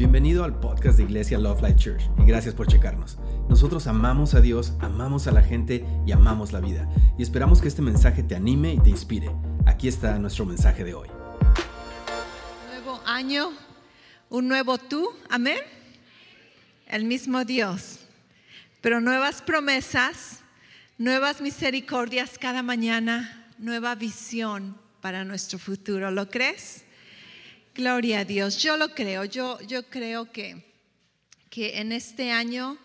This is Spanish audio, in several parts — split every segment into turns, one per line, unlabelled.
Bienvenido al podcast de Iglesia Love Life Church y gracias por checarnos. Nosotros amamos a Dios, amamos a la gente y amamos la vida. Y esperamos que este mensaje te anime y te inspire. Aquí está nuestro mensaje de hoy.
Nuevo año, un nuevo tú, amén. El mismo Dios, pero nuevas promesas, nuevas misericordias cada mañana, nueva visión para nuestro futuro. ¿Lo crees? Gloria a Dios. Yo lo creo. Yo, yo creo que, que en este año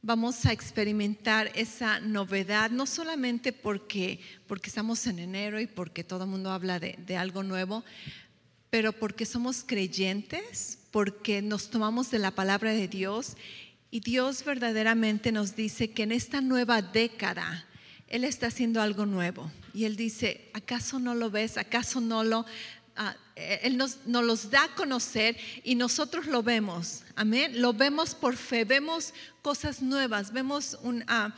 vamos a experimentar esa novedad, no solamente porque, porque estamos en enero y porque todo el mundo habla de, de algo nuevo, pero porque somos creyentes, porque nos tomamos de la palabra de Dios y Dios verdaderamente nos dice que en esta nueva década Él está haciendo algo nuevo. Y Él dice, ¿acaso no lo ves? ¿Acaso no lo... ah, él nos, nos los da a conocer y nosotros lo vemos. Amén. Lo vemos por fe, vemos cosas nuevas, vemos un, ah,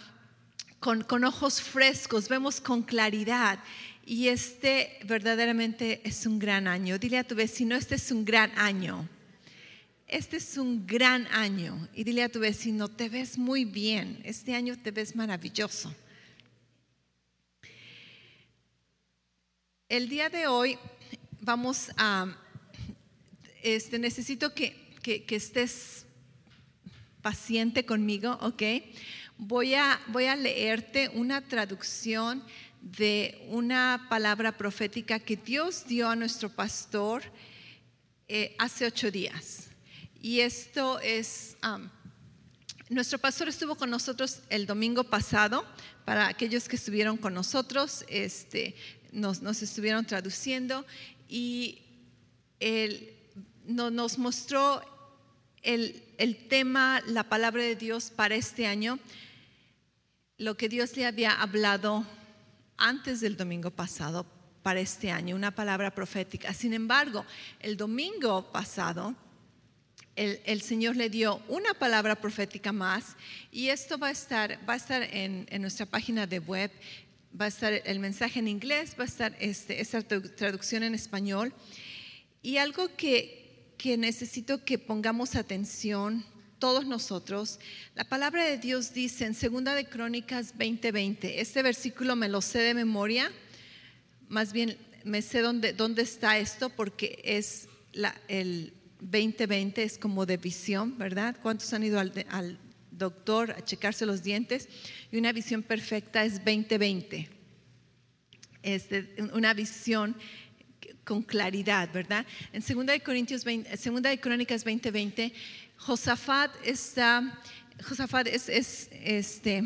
con, con ojos frescos, vemos con claridad. Y este verdaderamente es un gran año. Dile a tu vecino, este es un gran año. Este es un gran año. Y dile a tu vecino, te ves muy bien. Este año te ves maravilloso. El día de hoy vamos a, este, necesito que, que, estés paciente conmigo, ¿ok? Voy a, voy a leerte una traducción de una palabra profética que Dios dio a nuestro pastor eh, hace ocho días. Y esto es, um, nuestro pastor estuvo con nosotros el domingo pasado, para aquellos que estuvieron con nosotros, este, nos, nos estuvieron traduciendo y él no, nos mostró el, tema, la palabra de Dios para este año, lo que Dios le había hablado antes del domingo pasado para este año, una palabra profética. Sin embargo, el domingo pasado, el, Señor le dio una palabra profética más y esto va a estar, va a estar en, nuestra página de web, va a estar el mensaje en inglés, va a estar este, esta traducción en español. Y algo que, que necesito que pongamos atención todos nosotros, la palabra de Dios dice en Segunda de Crónicas 20:20, este versículo me lo sé de memoria, más bien me sé dónde, dónde está esto porque es la, el 2020, es como de visión, ¿verdad? ¿Cuántos han ido al, al doctor a checarse los dientes? Y una visión perfecta es 2020, es una visión con claridad, ¿verdad? En Segunda de, Corintios 20, Segunda de Crónicas 20:20 Josafat está, Josafat es, es este,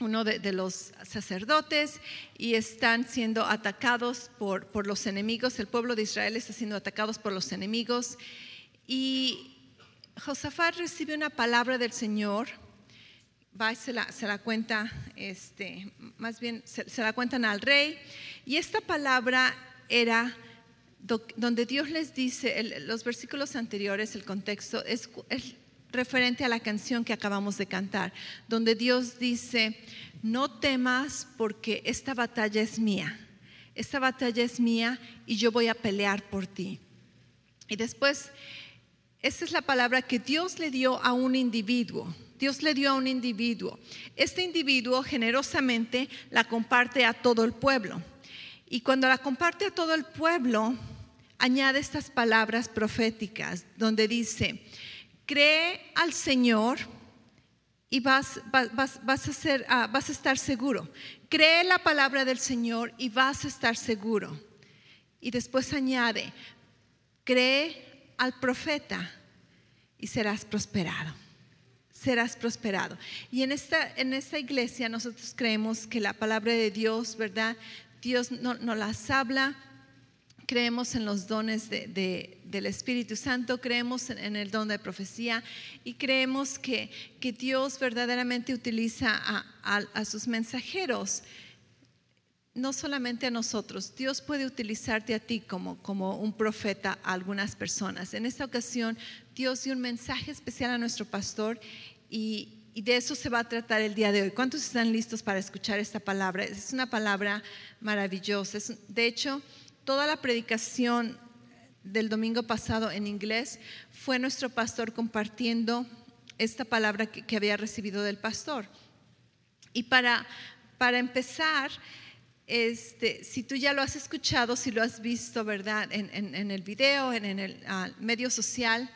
uno de, de, los sacerdotes y están siendo atacados por, por, los enemigos. El pueblo de Israel está siendo atacados por los enemigos. Y Josafat recibe una palabra del Señor. Va y se la, cuenta, este, más bien se, la cuentan al rey. Y esta palabra era donde Dios les dice, los versículos anteriores, el contexto, es, es, referente a la canción que acabamos de cantar, donde Dios dice, no temas porque esta batalla es mía, esta batalla es mía y yo voy a pelear por ti. Y después, esta es la palabra que Dios le dio a un individuo. Dios le dio a un individuo. Este individuo generosamente la comparte a todo el pueblo. Y cuando la comparte a todo el pueblo, añade estas palabras proféticas donde dice, cree al Señor y vas, vas, vas, a, ser, uh, vas a estar seguro. Cree la palabra del Señor y vas a estar seguro. Y después añade, cree al profeta y serás prosperado. Serás prosperado. Y en esta, en esta iglesia nosotros creemos que la palabra de Dios, ¿verdad? Dios nos no las habla creemos en los dones de, de, del Espíritu Santo, creemos en, el don de profecía y creemos que, que Dios verdaderamente utiliza a, a, sus mensajeros, no solamente a nosotros, Dios puede utilizarte a ti como, como un profeta a algunas personas. En esta ocasión, Dios dio un mensaje especial a nuestro pastor y, de eso se va a tratar el día de hoy. ¿Cuántos están listos para escuchar esta palabra? Es una palabra maravillosa. De hecho, toda la predicación del domingo pasado en inglés fue nuestro pastor compartiendo esta palabra que, que había recibido del pastor. Y para, para empezar, este, si tú ya lo has escuchado, si lo has visto, ¿verdad? En, el video, en, el uh, medio social,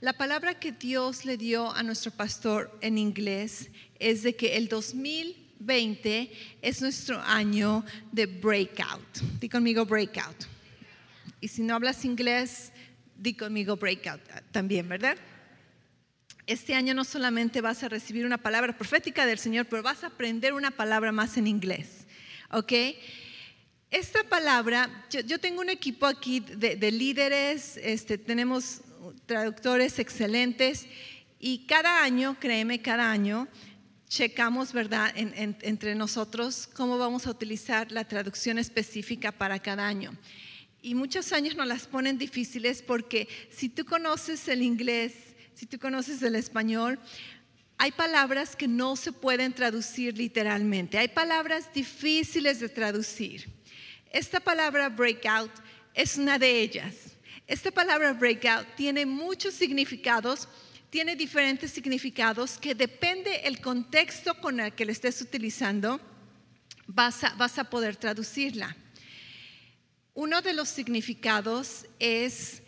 la palabra que Dios le dio a nuestro pastor en inglés es de que el 2020 es nuestro año de breakout. Di conmigo breakout. Y si no hablas inglés, di conmigo breakout también, ¿verdad? Este año no solamente vas a recibir una palabra profética del Señor, pero vas a aprender una palabra más en inglés. ¿Ok? Esta palabra, yo, tengo un equipo aquí de, de líderes, este, tenemos traductores excelentes y cada año, créeme, cada año checamos, ¿verdad?, en, en, entre nosotros cómo vamos a utilizar la traducción específica para cada año. Y muchos años nos las ponen difíciles porque si tú conoces el inglés, si tú conoces el español, hay palabras que no se pueden traducir literalmente. Hay palabras difíciles de traducir. Esta palabra breakout es una de ellas. Esta palabra breakout tiene muchos significados, tiene diferentes significados que depende el contexto con el que le estés utilizando, vas a, vas a poder traducirla. Uno de los significados es,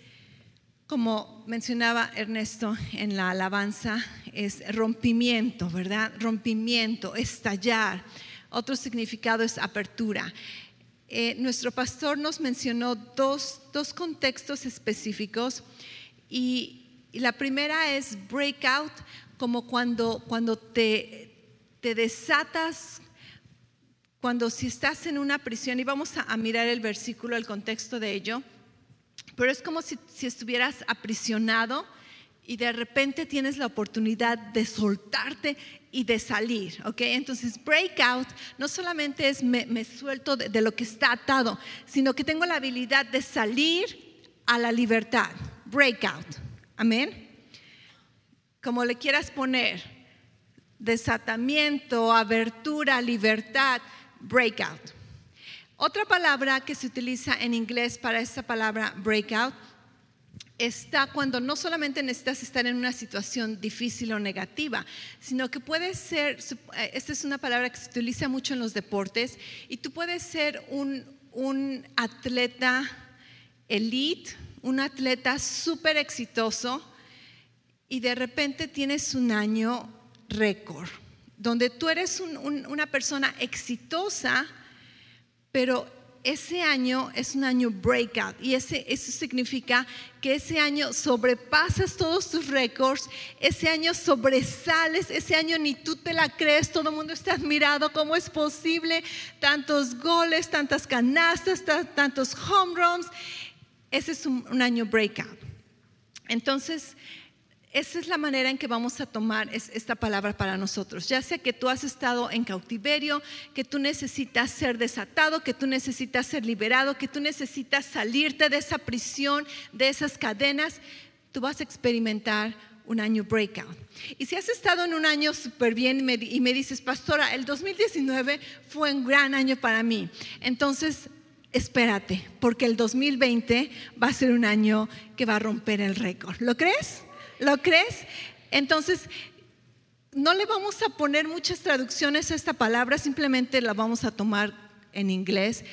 como mencionaba Ernesto en la alabanza, es rompimiento, ¿verdad? Rompimiento, estallar. Otro significado es apertura. Eh, nuestro pastor nos mencionó dos, dos contextos específicos y, la primera es breakout, como cuando, cuando te, te desatas cuando si estás en una prisión, y vamos a, a, mirar el versículo, el contexto de ello, pero es como si, si, estuvieras aprisionado y de repente tienes la oportunidad de soltarte y de salir, ¿ok? Entonces, breakout no solamente es me, suelto de, de lo que está atado, sino que tengo la habilidad de salir a la libertad. Breakout, amén. Como le quieras poner, desatamiento, abertura, libertad breakout. Otra palabra que se utiliza en inglés para esta palabra breakout está cuando no solamente necesitas estar en una situación difícil o negativa, sino que puede ser, esta es una palabra que se utiliza mucho en los deportes, y tú puedes ser un, atleta elite, un atleta súper exitoso, y de repente tienes un año récord donde tú eres un, un, una persona exitosa, pero ese año es un año breakout y ese, eso significa que ese año sobrepasas todos tus récords, ese año sobresales, ese año ni tú te la crees, todo el mundo está admirado, ¿cómo es posible? Tantos goles, tantas canastas, tantos home runs, ese es un, un año breakout. Entonces, esa es la manera en que vamos a tomar esta palabra para nosotros. Ya sea que tú has estado en cautiverio, que tú necesitas ser desatado, que tú necesitas ser liberado, que tú necesitas salirte de esa prisión, de esas cadenas, tú vas a experimentar un año breakout. Y si has estado en un año súper bien y me, y me dices, pastora, el 2019 fue un gran año para mí, entonces espérate, porque el 2020 va a ser un año que va a romper el récord. ¿Lo crees? ¿Lo crees? Entonces, no le vamos a poner muchas traducciones a esta palabra, simplemente la vamos a tomar en inglés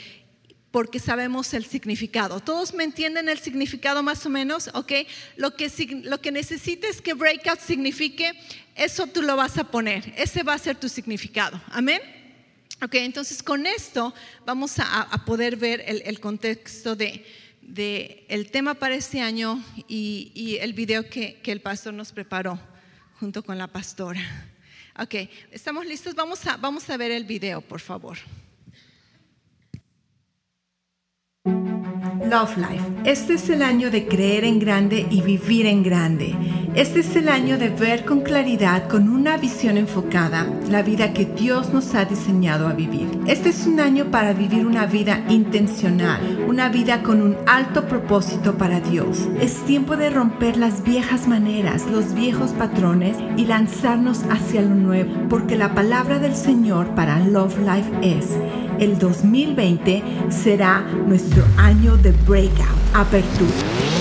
porque sabemos el significado. ¿Todos me entienden el significado más o menos? ¿Ok? Lo que, lo que necesites que breakout signifique, eso tú lo vas a poner. Ese va a ser tu significado. Amén. Ok, entonces con esto vamos a, a poder ver el, el contexto de, de el tema para este año y, y el video que, que, el pastor nos preparó junto con la pastora. Ok, ¿estamos listos? Vamos a, vamos a ver el video, por favor.
Love Life. Este es el año de creer en grande y vivir en grande. Este es el año de ver con claridad, con una visión enfocada, la vida que Dios nos ha diseñado a vivir. Este es un año para vivir una vida intencional, una vida con un alto propósito para Dios. Es tiempo de romper las viejas maneras, los viejos patrones y lanzarnos hacia lo nuevo, porque la palabra del Señor para Love Life es el 2020 será nuestro año de breakout, apertura.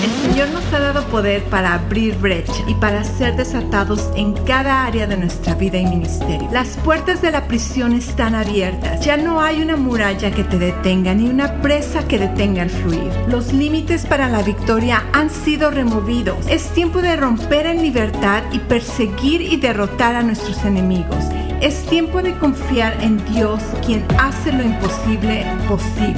El Señor nos ha dado poder para abrir brecha y para ser desatados en cada área de nuestra vida y ministerio. Las puertas de la prisión están abiertas. Ya no hay una muralla que te detenga ni una presa que detenga el fluir. Los límites para la victoria han sido removidos. Es tiempo de romper en libertad y perseguir y derrotar a nuestros enemigos. Es tiempo de confiar en Dios, quien hace lo imposible posible.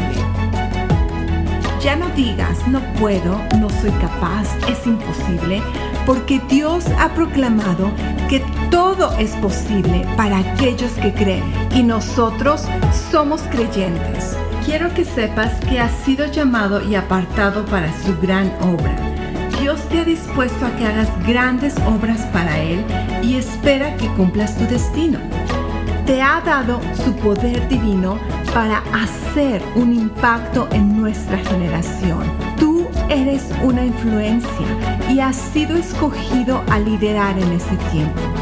Ya no digas, no puedo, no soy capaz, es imposible, porque Dios ha proclamado que todo es posible para aquellos que creen y nosotros somos creyentes. Quiero que sepas que has sido llamado y apartado para su gran obra. Dios te ha dispuesto a que hagas grandes obras para Él y espera que cumplas tu destino. Te ha dado su poder divino para hacer un impacto en nuestra generación. Tú eres una influencia y has sido escogido a liderar en este tiempo.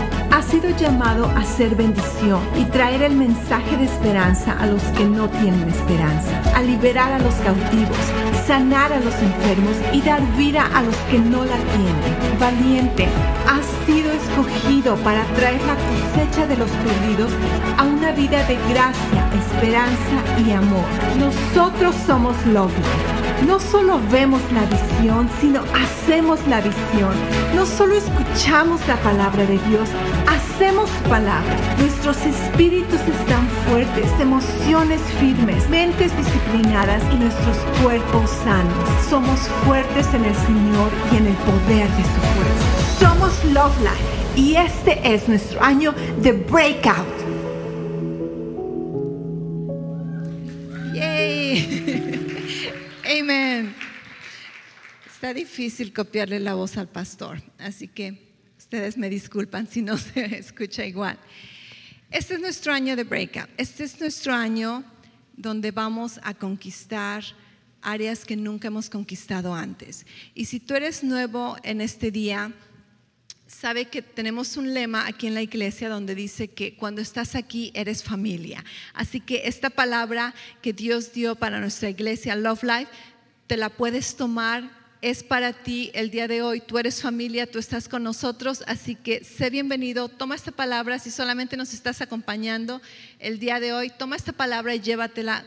Sido llamado a ser bendición y traer el mensaje de esperanza a los que no tienen esperanza, a liberar a los cautivos, sanar a los enfermos y dar vida a los que no la tienen. Valiente, has sido escogido para traer la cosecha de los perdidos a una vida de gracia, esperanza y amor. Nosotros somos Lovely no solo vemos la visión, sino hacemos la visión. No solo escuchamos la palabra de Dios, hacemos palabra. Nuestros espíritus están fuertes, emociones firmes, mentes disciplinadas y nuestros cuerpos sanos. Somos fuertes en el Señor y en el poder de su fuerza. Somos Love Life y este es nuestro año de Breakout.
Difícil copiarle la voz al pastor, así que ustedes me disculpan si no se escucha igual. Este es nuestro año de breakout. Este es nuestro año donde vamos a conquistar áreas que nunca hemos conquistado antes. Y si tú eres nuevo en este día, sabe que tenemos un lema aquí en la iglesia donde dice que cuando estás aquí eres familia. Así que esta palabra que Dios dio para nuestra iglesia, Love Life, te la puedes tomar es para ti el día de hoy. Tú eres familia, tú estás con nosotros, así que sé bienvenido. Toma esta palabra, si solamente nos estás acompañando el día de hoy, toma esta palabra y llévatela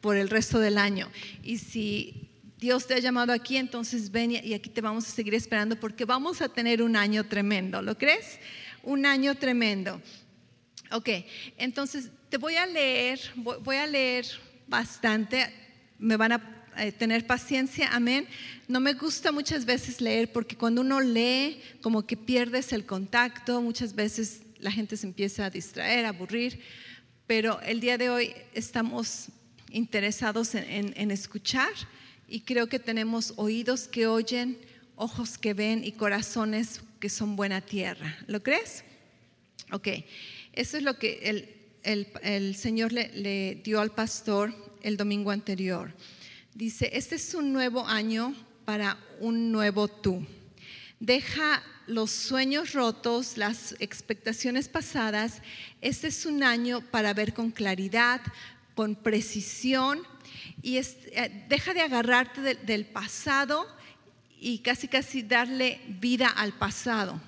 por el resto del año. Y si Dios te ha llamado aquí, entonces ven y aquí te vamos a seguir esperando porque vamos a tener un año tremendo. ¿Lo crees? Un año tremendo. Ok, entonces te voy a leer, voy a leer bastante. Me van a eh, tener paciencia, amén. No me gusta muchas veces leer porque cuando uno lee como que pierdes el contacto, muchas veces la gente se empieza a distraer, a aburrir, pero el día de hoy estamos interesados en, escuchar y creo que tenemos oídos que oyen, ojos que ven y corazones que son buena tierra. ¿Lo crees? Ok, eso es lo que el, Señor le, le dio al pastor el domingo anterior. Dice, este es un nuevo año para un nuevo tú. Deja los sueños rotos, las expectaciones pasadas. Este es un año para ver con claridad, con precisión y eh, deja de agarrarte del pasado y casi casi darle vida al pasado.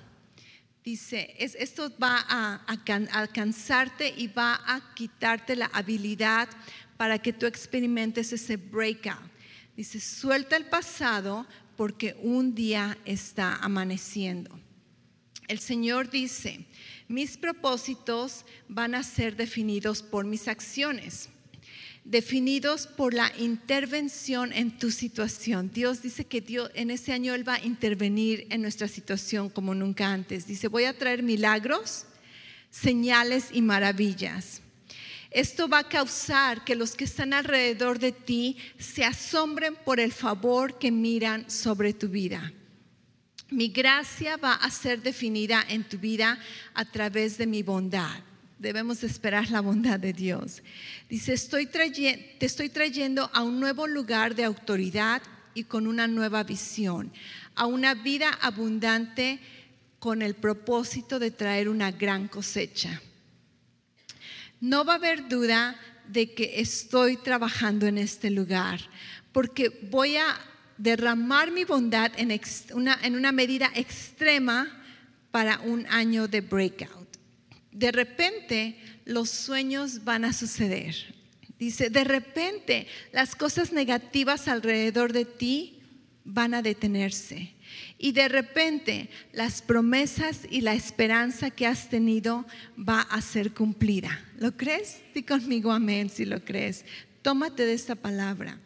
Dice, esto va a, a cansarte y va a quitarte la habilidad para que tú experimentes ese breakout. Dice, suelta el pasado porque un día está amaneciendo. El Señor dice, mis propósitos van a ser definidos por mis acciones, definidos por la intervención en tu situación. Dios dice que Dios en ese año Él va a intervenir en nuestra situación como nunca antes. Dice, voy a traer milagros, señales y maravillas. Esto va a causar que los que están alrededor de ti se asombren por el favor que miran sobre tu vida. Mi gracia va a ser definida en tu vida a través de mi bondad. Debemos esperar la bondad de Dios. Dice, te estoy trayendo a un nuevo lugar de autoridad y con una nueva visión, a una vida abundante con el propósito de traer una gran cosecha. No va a haber duda de que estoy trabajando en este lugar, porque voy a derramar mi bondad en una medida extrema para un año de breakout. De repente los sueños van a suceder. Dice, de repente las cosas negativas alrededor de ti van a detenerse. Y de repente las promesas y la esperanza que has tenido va a ser cumplida. ¿Lo crees? Di conmigo amén si lo crees. Tómate de esta palabra.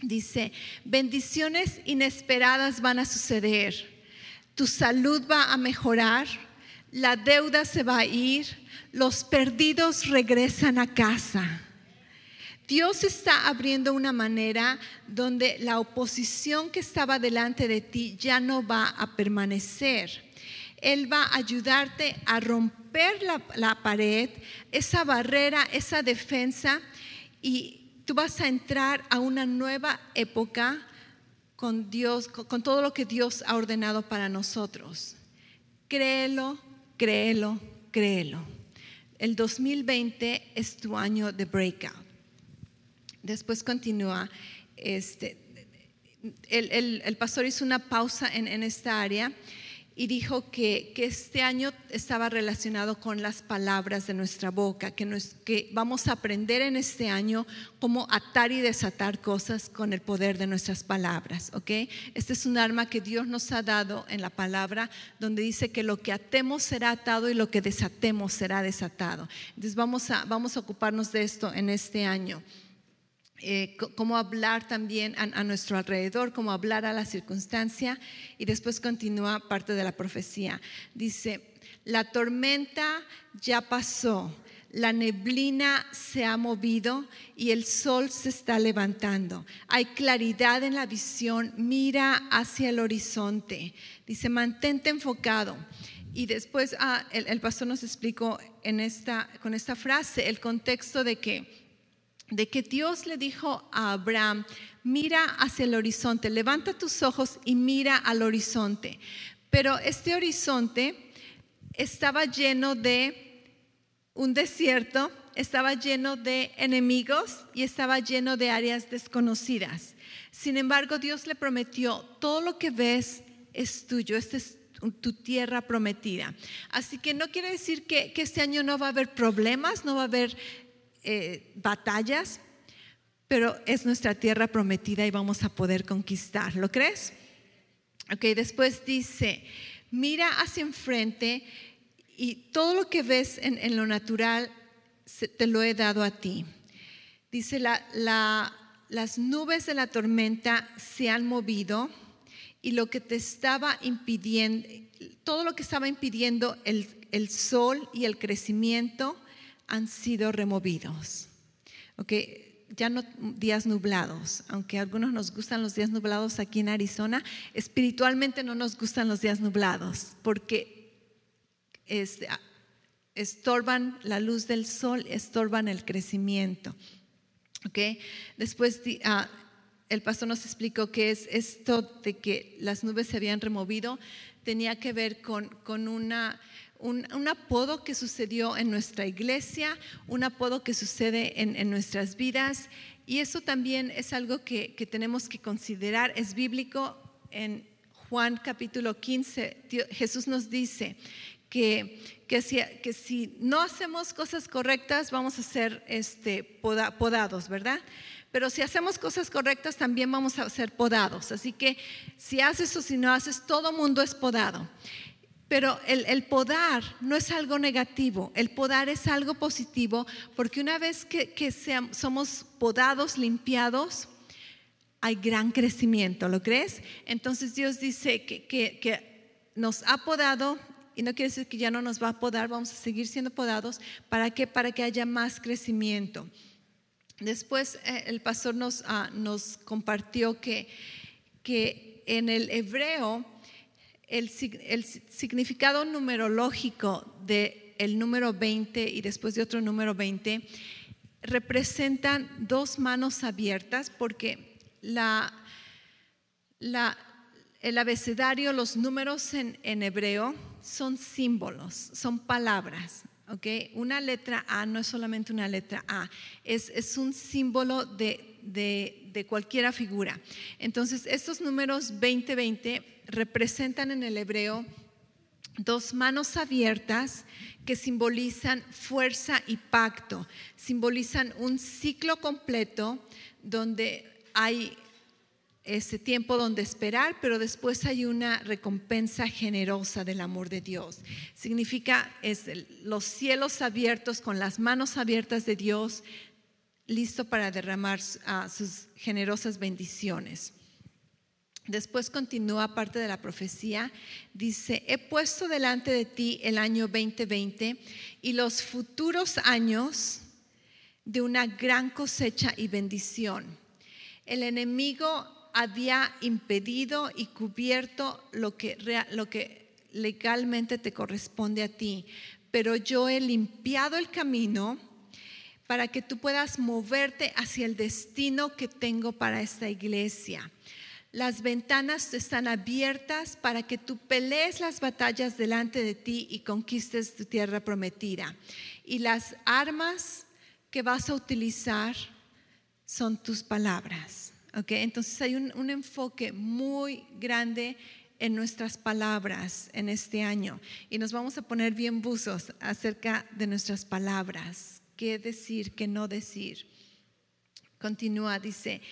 Dice, bendiciones inesperadas van a suceder. Tu salud va a mejorar. La deuda se va a ir. Los perdidos regresan a casa Dios está abriendo una manera donde la oposición que estaba delante de ti ya no va a permanecer. Él va a ayudarte a romper la, pared, esa barrera, esa defensa, y tú vas a entrar a una nueva época con Dios, con todo lo que Dios ha ordenado para nosotros. Créelo, créelo, créelo. El 2020 es tu año de breakout. Después continúa, este, el, pastor hizo una pausa en, esta área y dijo que, este año estaba relacionado con las palabras de nuestra boca, que, que vamos a aprender en este año cómo atar y desatar cosas con el poder de nuestras palabras, ¿ok? Este es un arma que Dios nos ha dado en la palabra, donde dice que lo que atemos será atado y lo que desatemos será desatado. Entonces vamos a, vamos a ocuparnos de esto en este año. Eh, cómo hablar también a, nuestro alrededor, cómo hablar a la circunstancia y después continúa parte de la profecía. Dice, la tormenta ya pasó, la neblina se ha movido y el sol se está levantando. Hay claridad en la visión, mira hacia el horizonte. Dice, mantente enfocado. Y después ah, el, pastor nos explicó en esta, con esta frase el contexto de que de que Dios le dijo a Abraham, mira hacia el horizonte, levanta tus ojos y mira al horizonte. Pero este horizonte estaba lleno de un desierto, estaba lleno de enemigos y estaba lleno de áreas desconocidas. Sin embargo, Dios le prometió, todo lo que ves es tuyo, esta es tu tierra prometida. Así que no quiere decir que, que este año no va a haber problemas, no va a haber eh, batallas, pero es nuestra tierra prometida y vamos a poder conquistar. ¿Lo crees? Ok, después dice, mira hacia enfrente y todo lo que ves en, lo natural te lo he dado a ti. Dice, las nubes de la tormenta se han movido y lo que te estaba impidiendo, todo lo que estaba impidiendo el, el sol y el crecimiento, han sido removidos. ¿Ok? Ya no días nublados, aunque a algunos nos gustan los días nublados aquí en Arizona, espiritualmente no nos gustan los días nublados porque estorban la luz del sol, estorban el crecimiento. ¿Ok? Después ah, el pastor nos explicó que es esto de que las nubes se habían removido, tenía que ver con, con una un, apodo que sucedió en nuestra iglesia, un apodo que sucede en, nuestras vidas. Y eso también es algo que, tenemos que considerar. Es bíblico en Juan capítulo 15. Jesús nos dice que, que, si, que si no hacemos cosas correctas, vamos a ser este, podados, ¿verdad? Pero si hacemos cosas correctas, también vamos a ser podados. Así que si haces o si no haces, todo mundo es podado. Pero el, podar no es algo negativo, el podar es algo positivo porque una vez que, somos podados, limpiados, hay gran crecimiento, ¿lo crees? Entonces Dios dice que, nos ha podado y no quiere decir que ya no nos va a podar, vamos a seguir siendo podados. ¿Para qué? Para que haya más crecimiento. Después eh, el pastor nos, ah, nos compartió que, que en el hebreo, el, significado numerológico del el número 20 y después de otro número 20 representan dos manos abiertas porque la, el abecedario, los números en, hebreo son símbolos, son palabras. ¿ok? Una letra A no es solamente una letra A, es, es un símbolo de, de, de, cualquier figura. Entonces, estos números 20-20 representan en el hebreo dos manos abiertas que simbolizan fuerza y pacto, simbolizan un ciclo completo donde hay ese tiempo donde esperar, pero después hay una recompensa generosa del amor de Dios. Significa es los cielos abiertos con las manos abiertas de Dios, listo para derramar sus generosas bendiciones. Después continúa parte de la profecía, dice, he puesto delante de ti el año 2020 y los futuros años de una gran cosecha y bendición. El enemigo había impedido y cubierto lo que, lo que legalmente te corresponde a ti, pero yo he limpiado el camino para que tú puedas moverte hacia el destino que tengo para esta iglesia. Las ventanas están abiertas para que tú pelees las batallas delante de ti y conquistes tu tierra prometida. Y las armas que vas a utilizar son tus palabras. Entonces hay un, enfoque muy grande en nuestras palabras en este año y nos vamos a poner bien buzos acerca de nuestras palabras, qué decir, qué no decir. Continúa, dice,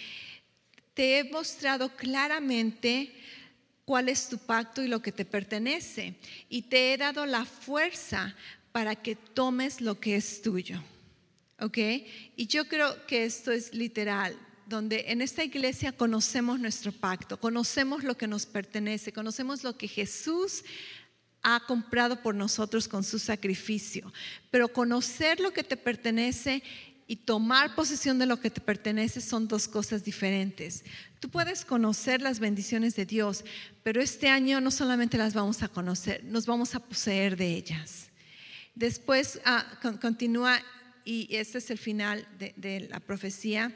te he mostrado claramente cuál es tu pacto y lo que te pertenece y te he dado la fuerza para que tomes lo que es tuyo. ¿Ok? Y yo creo que esto es literal donde en esta iglesia conocemos nuestro pacto, conocemos lo que nos pertenece, conocemos lo que Jesús ha comprado por nosotros con su sacrificio. Pero conocer lo que te pertenece y tomar posesión de lo que te pertenece son dos cosas diferentes. Tú puedes conocer las bendiciones de Dios, pero este año no solamente las vamos a conocer, nos vamos a poseer de ellas. Después ah, continúa, y este es el final de la profecía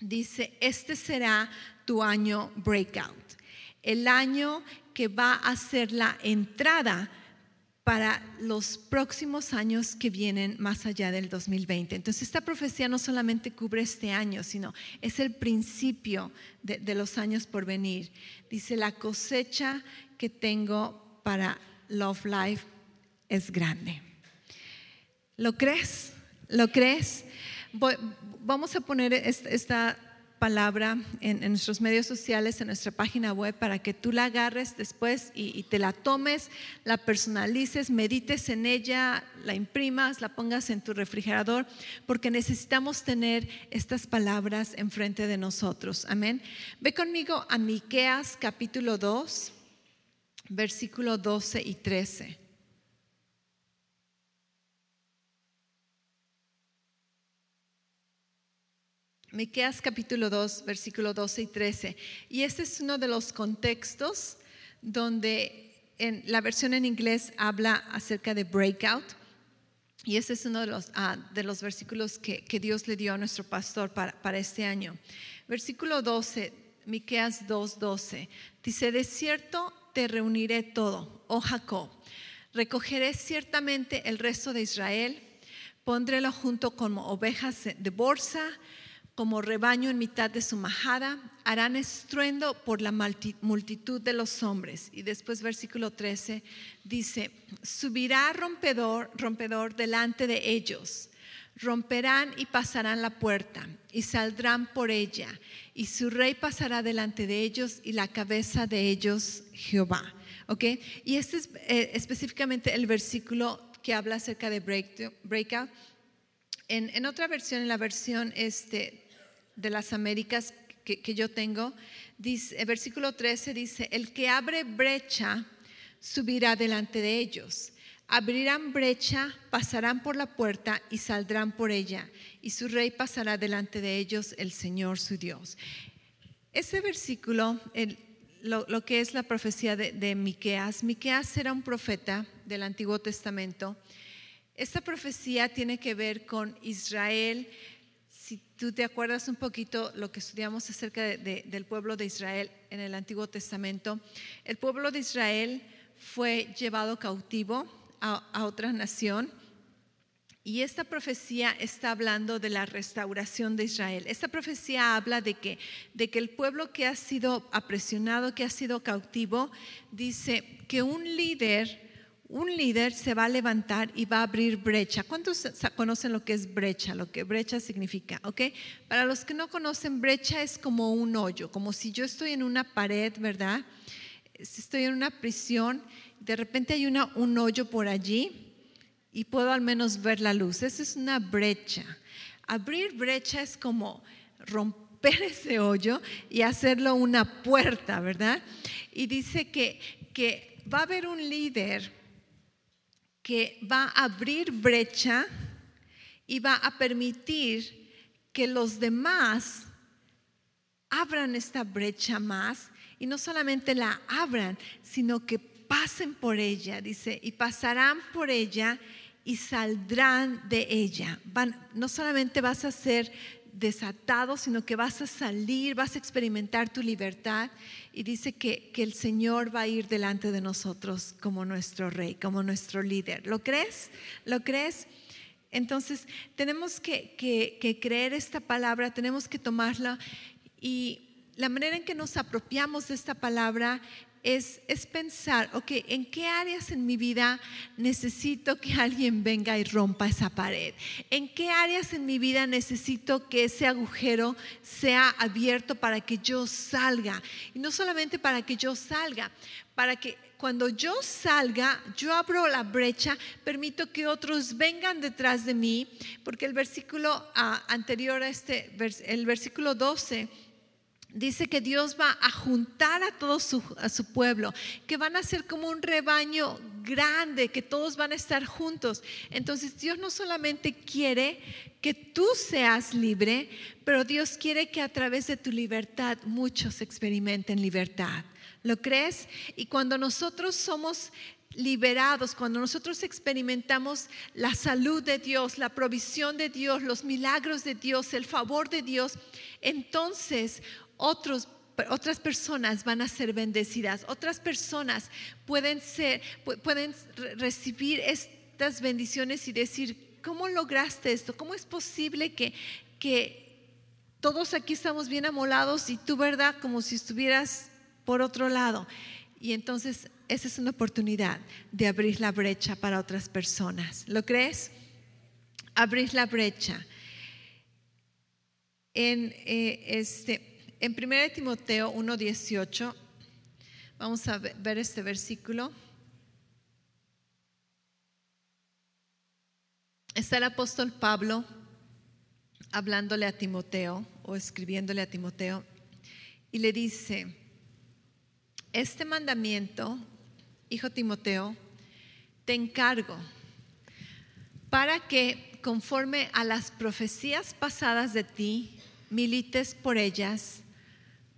dice, este será tu año breakout, el año que va a ser la entrada para los próximos años que vienen más allá del 2020. Entonces, esta profecía no solamente cubre este año, sino es el principio de, los años por venir. Dice, la cosecha que tengo para Love Life es grande. ¿Lo crees? ¿Lo crees? vamos a poner esta palabra en, nuestros medios sociales, en nuestra página web, para que tú la agarres después y, te la tomes, la personalices, medites en ella, la imprimas, la pongas en tu refrigerador, porque necesitamos tener estas palabras enfrente de nosotros. Amén. Ve conmigo a Miqueas capítulo 2, versículo 12 y 13. Miqueas capítulo 2, versículo 12 y 13. Y este es uno de los contextos donde en la versión en inglés habla acerca de breakout. Y este es uno de los, ah, de los versículos que, que, Dios le dio a nuestro pastor para, para este año. Versículo 12, Miqueas 2, 12. Dice, de cierto te reuniré todo, oh Jacob. Recogeré ciertamente el resto de Israel, pondrélo junto como ovejas de bolsa como rebaño en mitad de su majada, harán estruendo por la multitud de los hombres. Y después versículo 13 dice, subirá rompedor, rompedor delante de ellos, romperán y pasarán la puerta y saldrán por ella, y su rey pasará delante de ellos y la cabeza de ellos Jehová. ¿Ok? Y este es eh, específicamente el versículo que habla acerca de breakout. En, en, otra versión, en la versión este, de las Américas que, yo tengo, el versículo 13 dice, el que abre brecha subirá delante de ellos. Abrirán brecha, pasarán por la puerta y saldrán por ella, y su rey pasará delante de ellos, el Señor su Dios. Ese versículo, lo, que es la profecía de, de Miqueas, Miqueas era un profeta del Antiguo Testamento. Esta profecía tiene que ver con Israel tú te acuerdas un poquito lo que estudiamos acerca del pueblo de Israel en el Antiguo Testamento, el pueblo de Israel fue llevado cautivo a, otra nación Y esta profecía está hablando de la restauración de Israel. Esta profecía habla de que, de que el pueblo que ha sido apresionado, que ha sido cautivo, dice que un líder, un líder se va a levantar y va a abrir brecha. ¿Cuántos conocen lo que es brecha? Lo que brecha significa, ¿ok? Para los que no conocen, brecha es como un hoyo, como si yo estoy en una pared, ¿verdad? Si estoy en una prisión, de repente hay una, un hoyo por allí y puedo al menos ver la luz. Esa es una brecha. Abrir brecha es como romper ese hoyo y hacerlo una puerta, ¿verdad? Y dice que, que va a haber un líder que va a abrir brecha y va a permitir que los demás abran esta brecha más y no solamente la abran, sino que pasen por ella, dice, y pasarán por ella y saldrán de ella. Van, no solamente vas a ser desatado, sino que vas a salir, vas a experimentar tu libertad. Y dice que, que, el Señor va a ir delante de nosotros como nuestro rey, como nuestro líder. ¿Lo crees? ¿Lo crees? Entonces, tenemos que, que, que creer esta palabra, tenemos que tomarla y la manera en que nos apropiamos de esta palabra es, pensar, ok, ¿en qué áreas en mi vida necesito que alguien venga y rompa esa pared? ¿En qué áreas en mi vida necesito que ese agujero sea abierto para que yo salga? Y no solamente para que yo salga, para que cuando yo salga, yo abro la brecha, permito que otros vengan detrás de mí, porque el versículo ah, anterior a este, el versículo 12, dice que Dios va a juntar a todo su, pueblo, que van a ser como un rebaño grande, que todos van a estar juntos. Entonces Dios no solamente quiere que tú seas libre, pero Dios quiere que a través de tu libertad muchos experimenten libertad. ¿Lo crees? Y cuando nosotros somos liberados, cuando nosotros experimentamos la salud de Dios, la provisión de Dios, los milagros de Dios, el favor de Dios, entonces otros otras personas van a ser bendecidas, otras personas pueden ser, pueden recibir estas bendiciones y decir, ¿cómo lograste esto? ¿Cómo es posible que, que todos aquí estamos bien amolados y tú, verdad, como si estuvieras por otro lado? Y entonces esa es una oportunidad de abrir la brecha para otras personas. ¿Lo crees? Abrir la brecha. En eh, este en 1 Timoteo 1:18, vamos a ver este versículo. Está el apóstol Pablo hablándole a Timoteo o escribiéndole a Timoteo y le dice, este mandamiento, hijo Timoteo, te encargo para que conforme a las profecías pasadas de ti, milites por ellas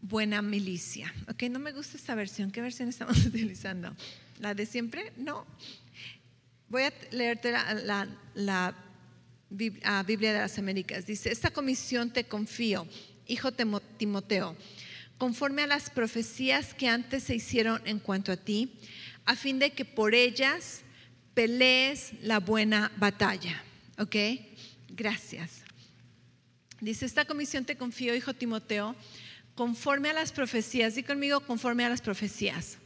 buena milicia. Ok, no me gusta esta versión. ¿Qué versión estamos utilizando? ¿La de siempre? No. Voy a leerte la, ah, Biblia de las Américas. Dice, esta comisión te confío, hijo Timoteo, conforme a las profecías que antes se hicieron en cuanto a ti, a fin de que por ellas pelees la buena batalla. ¿Ok? Gracias. Dice, esta comisión te confío, hijo Timoteo, conforme a las profecías, di conmigo conforme a las profecías,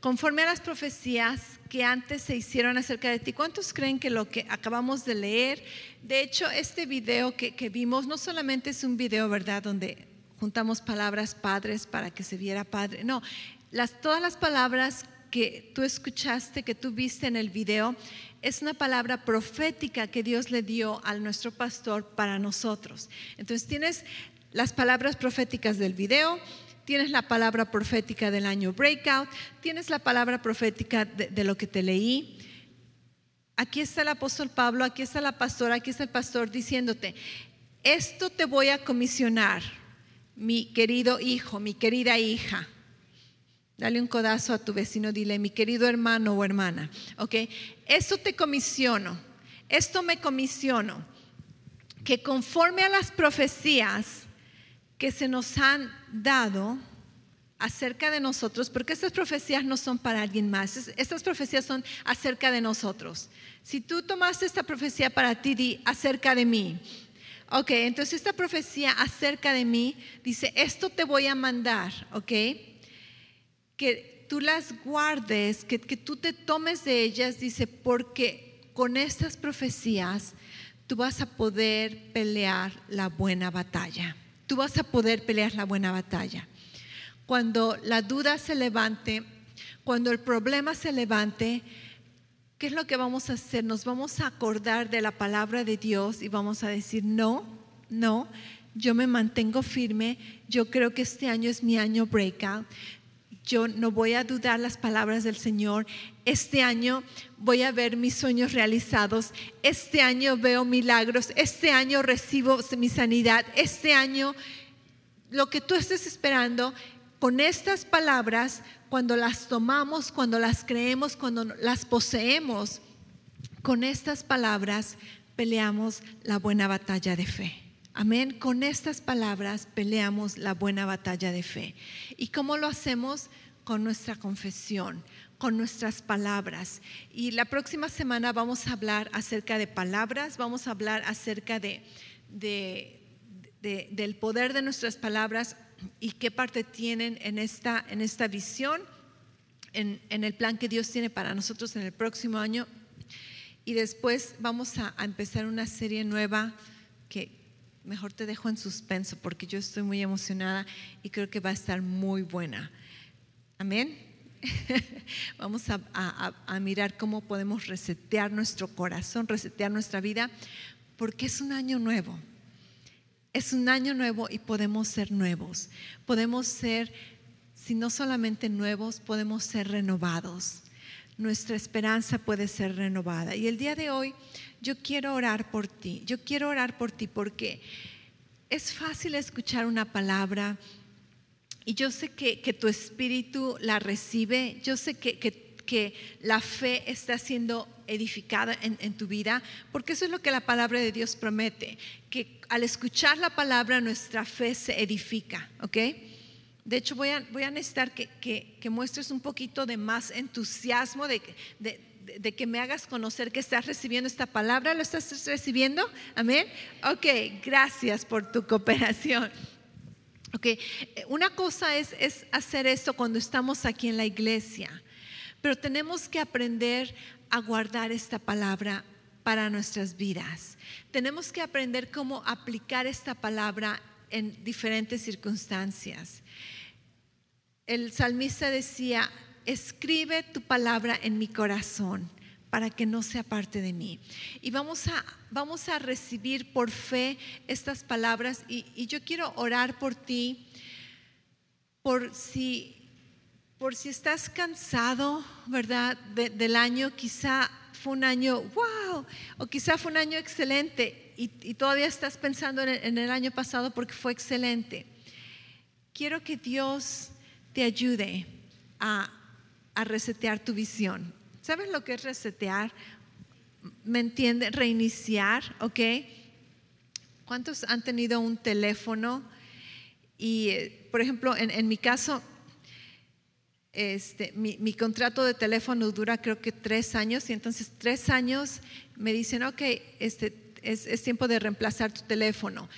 conforme a las profecías que antes se hicieron acerca de ti. ¿Cuántos creen que lo que acabamos de leer, de hecho este video que, vimos no solamente es un video, ¿verdad?, donde juntamos palabras padres para que se viera padre, no, las, todas las palabras que tú escuchaste, que tú viste en el video, es una palabra profética que Dios le dio a nuestro pastor para nosotros. Entonces tienes las palabras proféticas del video, tienes la palabra profética del año Breakout, tienes la palabra profética de, lo que te leí. Aquí está el apóstol Pablo, aquí está la pastora, aquí está el pastor diciéndote, esto te voy a comisionar, mi querido hijo, mi querida hija. Dale un codazo a tu vecino, dile, mi querido hermano o hermana, ¿ok? Esto te comisiono, esto me comisiono, que conforme a las profecías que se nos han dado, acerca de nosotros, porque estas profecías no son para alguien más, estas profecías son acerca de nosotros. Si tú tomaste esta profecía para ti, di acerca de mí. Ok, entonces esta profecía acerca de mí dice, esto te voy a mandar, ok, que tú las guardes, que, que tú te tomes de ellas, dice, porque con estas profecías tú vas a poder pelear la buena batalla. Tú vas a poder pelear la buena batalla. Cuando la duda se levante, cuando el problema se levante, ¿qué es lo que vamos a hacer? Nos vamos a acordar de la palabra de Dios y vamos a decir, no, no, yo me mantengo firme, yo creo que este año es mi año breakout, yo no voy a dudar las palabras del Señor. Este año voy a ver mis sueños realizados. Este año veo milagros. Este año recibo mi sanidad. Este año, lo que tú estés esperando, con estas palabras, cuando las tomamos, cuando las creemos, cuando las poseemos, con estas palabras peleamos la buena batalla de fe. Amén. Con estas palabras peleamos la buena batalla de fe. ¿Y cómo lo hacemos? Con nuestra confesión, con nuestras palabras. Y la próxima semana vamos a hablar acerca de palabras, vamos a hablar acerca de, del poder de nuestras palabras y qué parte tienen en esta, en esta visión, en, el plan que Dios tiene para nosotros en el próximo año. Y después vamos a empezar una serie nueva que mejor te dejo en suspenso porque yo estoy muy emocionada y creo que va a estar muy buena. Amén. Vamos a, mirar cómo podemos resetear nuestro corazón, resetear nuestra vida, porque es un año nuevo. Es un año nuevo y podemos ser nuevos. Podemos ser, si no solamente nuevos, podemos ser renovados. Nuestra esperanza puede ser renovada. Y el día de hoy yo quiero orar por ti. Yo quiero orar por ti porque es fácil escuchar una palabra y yo sé que, tu espíritu la recibe. Yo sé que, que, la fe está siendo edificada en, en, tu vida, porque eso es lo que la palabra de Dios promete, que al escuchar la palabra nuestra fe se edifica, ¿ok? De hecho, voy a, voy a necesitar que, que, muestres un poquito de más entusiasmo, de, de, de, que me hagas conocer que estás recibiendo esta palabra. ¿Lo estás recibiendo? Amén. Ok, gracias por tu cooperación. Ok, una cosa es, es hacer esto cuando estamos aquí en la iglesia, pero tenemos que aprender a guardar esta palabra para nuestras vidas. Tenemos que aprender cómo aplicar esta palabra en diferentes circunstancias. El salmista decía, escribe tu palabra en mi corazón para que no sea parte de mí. Y vamos a, vamos a recibir por fe estas palabras y, yo quiero orar por ti, por si, por si estás cansado, ¿verdad? del año, quizá fue un año, wow, o quizá fue un año excelente y, todavía estás pensando en el, en el año pasado porque fue excelente. Quiero que Dios te ayude a a resetear tu visión. ¿Sabes lo que es resetear? ¿Me entiende? Reiniciar, ¿ok? ¿Cuántos han tenido un teléfono? Y, eh, por ejemplo, en, mi caso, este, mi, contrato de teléfono dura creo que tres años y entonces tres años me dicen, ok, este, es, tiempo de reemplazar tu teléfono.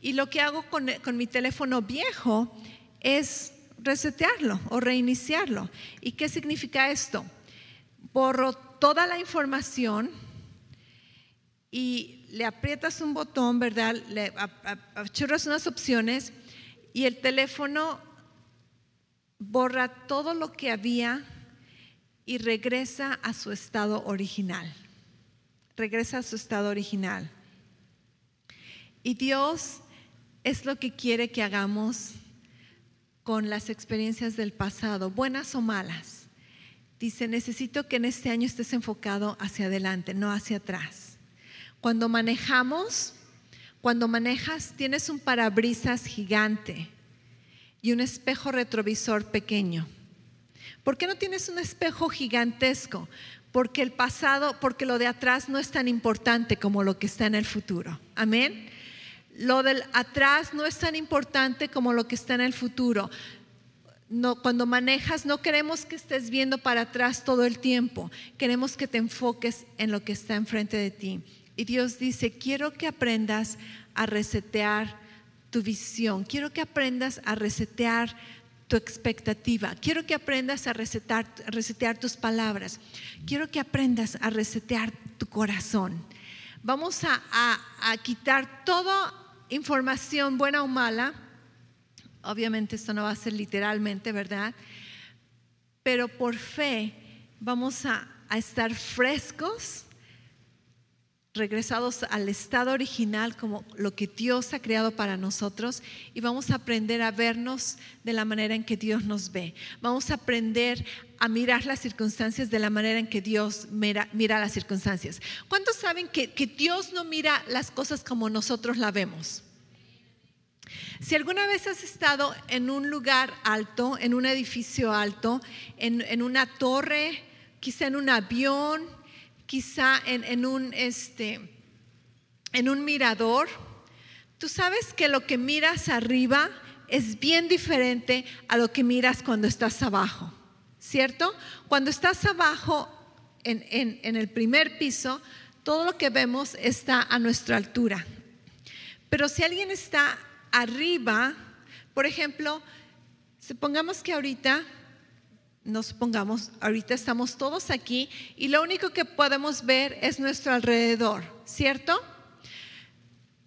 Y lo que hago con mi teléfono viejo es resetearlo o reiniciarlo. ¿Y qué significa esto? Borro toda la información y le aprietas un botón, ¿verdad? Le achurras unas opciones y el teléfono borra todo lo que había y regresa a su estado original. Regresa a su estado original. Y Dios es lo que quiere que hagamos con las experiencias del pasado, buenas o malas. Dice, necesito que en este año estés enfocado hacia adelante, no hacia atrás. Cuando manejamos, cuando manejas, tienes un parabrisas gigante y un espejo retrovisor pequeño. ¿Por qué no tienes un espejo gigantesco? Porque el pasado, porque lo de atrás no es tan importante como lo que está en el futuro. Amén lo del atrás no es tan importante como lo que está en el futuro. no, cuando manejas no queremos que estés viendo para atrás todo el tiempo, queremos que te enfoques en lo que está enfrente de ti. Y Dios dice, quiero que aprendas a resetear tu visión, quiero que aprendas a resetear tu expectativa, quiero que aprendas a resetear, resetear tus palabras, quiero que aprendas a resetear tu corazón. Vamos a, a quitar toda información buena o mala Obviamente esto no va a ser literalmente, ¿verdad? Pero por fe vamos a, estar frescos, regresados al estado original como lo que Dios ha creado para nosotros y vamos a aprender a vernos de la manera en que Dios nos ve. Vamos a aprender a mirar las circunstancias de la manera en que Dios mira, las circunstancias. ¿Cuántos saben que, que Dios no mira las cosas como nosotros la vemos? Si alguna vez has estado en un lugar alto, en un edificio alto, en, una torre, quizá en un avión, quizá en, un, este, en un mirador, tú sabes que lo que miras arriba es bien diferente a lo que miras cuando estás abajo, ¿cierto? Cuando estás abajo en, en el primer piso, todo lo que vemos está a nuestra altura. Pero si alguien está arriba, por ejemplo, supongamos que ahorita, nos supongamos, ahorita estamos todos aquí y lo único que podemos ver es nuestro alrededor, ¿cierto?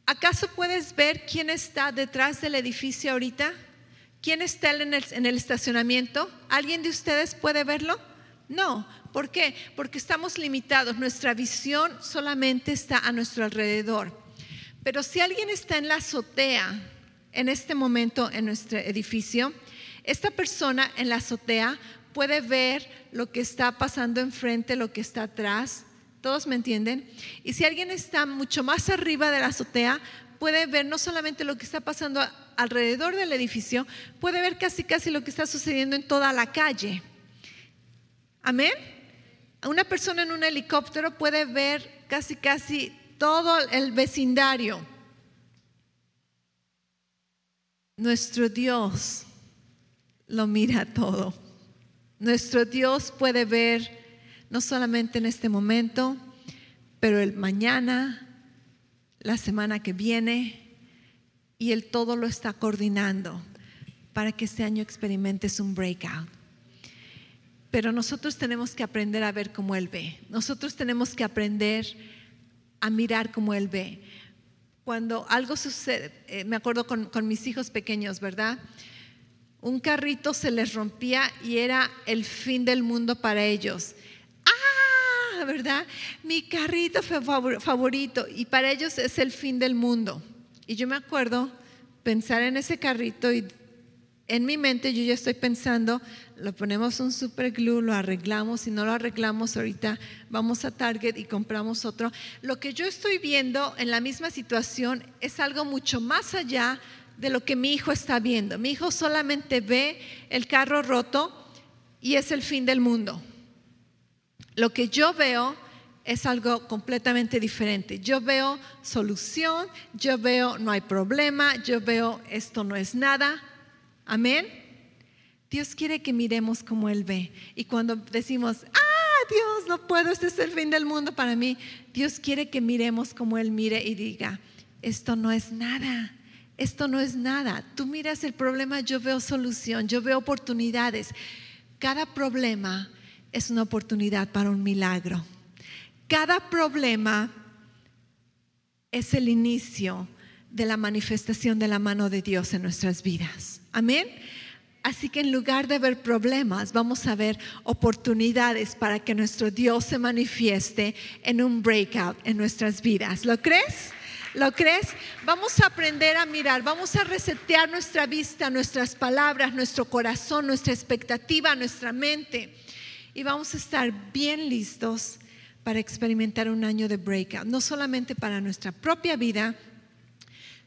¿Acaso puedes ver quién está detrás del edificio ahorita? ¿Quién está en el, en el estacionamiento? ¿Alguien de ustedes puede verlo? No. ¿Por qué? Porque estamos limitados. Nuestra visión solamente está a nuestro alrededor. Pero si alguien está en la azotea, en este momento en nuestro edificio, esta persona en la azotea puede ver lo que está pasando enfrente, lo que está atrás. ¿Todos me entienden? Y si alguien está mucho más arriba de la azotea, puede ver no solamente lo que está pasando alrededor del edificio, puede ver casi casi lo que está sucediendo en toda la calle. Amén. Una persona en un helicóptero puede ver casi casi todo el vecindario. Nuestro Dios lo mira todo. Nuestro Dios puede ver no solamente en este momento, pero el mañana, la semana que viene, y Él todo lo está coordinando para que este año experimentes un breakout. Pero nosotros tenemos que aprender a ver como Él ve. Nosotros tenemos que aprender a mirar como Él ve cuando algo sucede, eh, me acuerdo con, mis hijos pequeños, ¿verdad? Un carrito se les rompía y era el fin del mundo para ellos. ¡Ah! ¿Verdad? Mi carrito favorito y para ellos es el fin del mundo. Y yo me acuerdo pensar en ese carrito y en mi mente yo ya estoy pensando, lo ponemos un super glue, lo arreglamos, si no lo arreglamos ahorita vamos a Target y compramos otro. Lo que yo estoy viendo en la misma situación es algo mucho más allá de lo que mi hijo está viendo. Mi hijo solamente ve el carro roto y es el fin del mundo. Lo que yo veo es algo completamente diferente. Yo veo solución, yo veo no hay problema, yo veo esto no es nada, Amén. Dios quiere que miremos como Él ve. Y cuando decimos, ah, Dios, no puedo, este es el fin del mundo para mí, Dios quiere que miremos como Él mire y diga, esto no es nada. Esto no es nada. Tú miras el problema, yo veo solución, yo veo oportunidades. Cada problema es una oportunidad para un milagro. Cada problema es el inicio de la manifestación de la mano de Dios en nuestras vidas. Amén. Así que en lugar de ver problemas, vamos a ver oportunidades para que nuestro Dios se manifieste en un breakout en nuestras vidas. ¿Lo crees? ¿Lo crees? Vamos a aprender a mirar, vamos a resetear nuestra vista, nuestras palabras, nuestro corazón, nuestra expectativa, nuestra mente. Y vamos a estar bien listos para experimentar un año de breakout, no solamente para nuestra propia vida,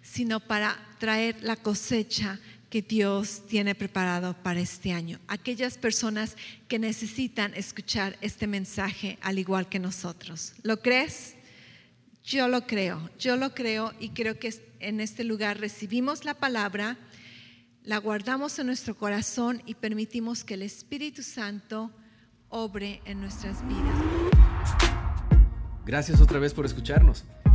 sino para traer la cosecha que Dios tiene preparado para este año. Aquellas personas que necesitan escuchar este mensaje al igual que nosotros. ¿Lo crees? Yo lo creo, yo lo creo y creo que en este lugar recibimos la palabra, la guardamos en nuestro corazón y permitimos que el Espíritu Santo obre en nuestras vidas.
Gracias otra vez por escucharnos.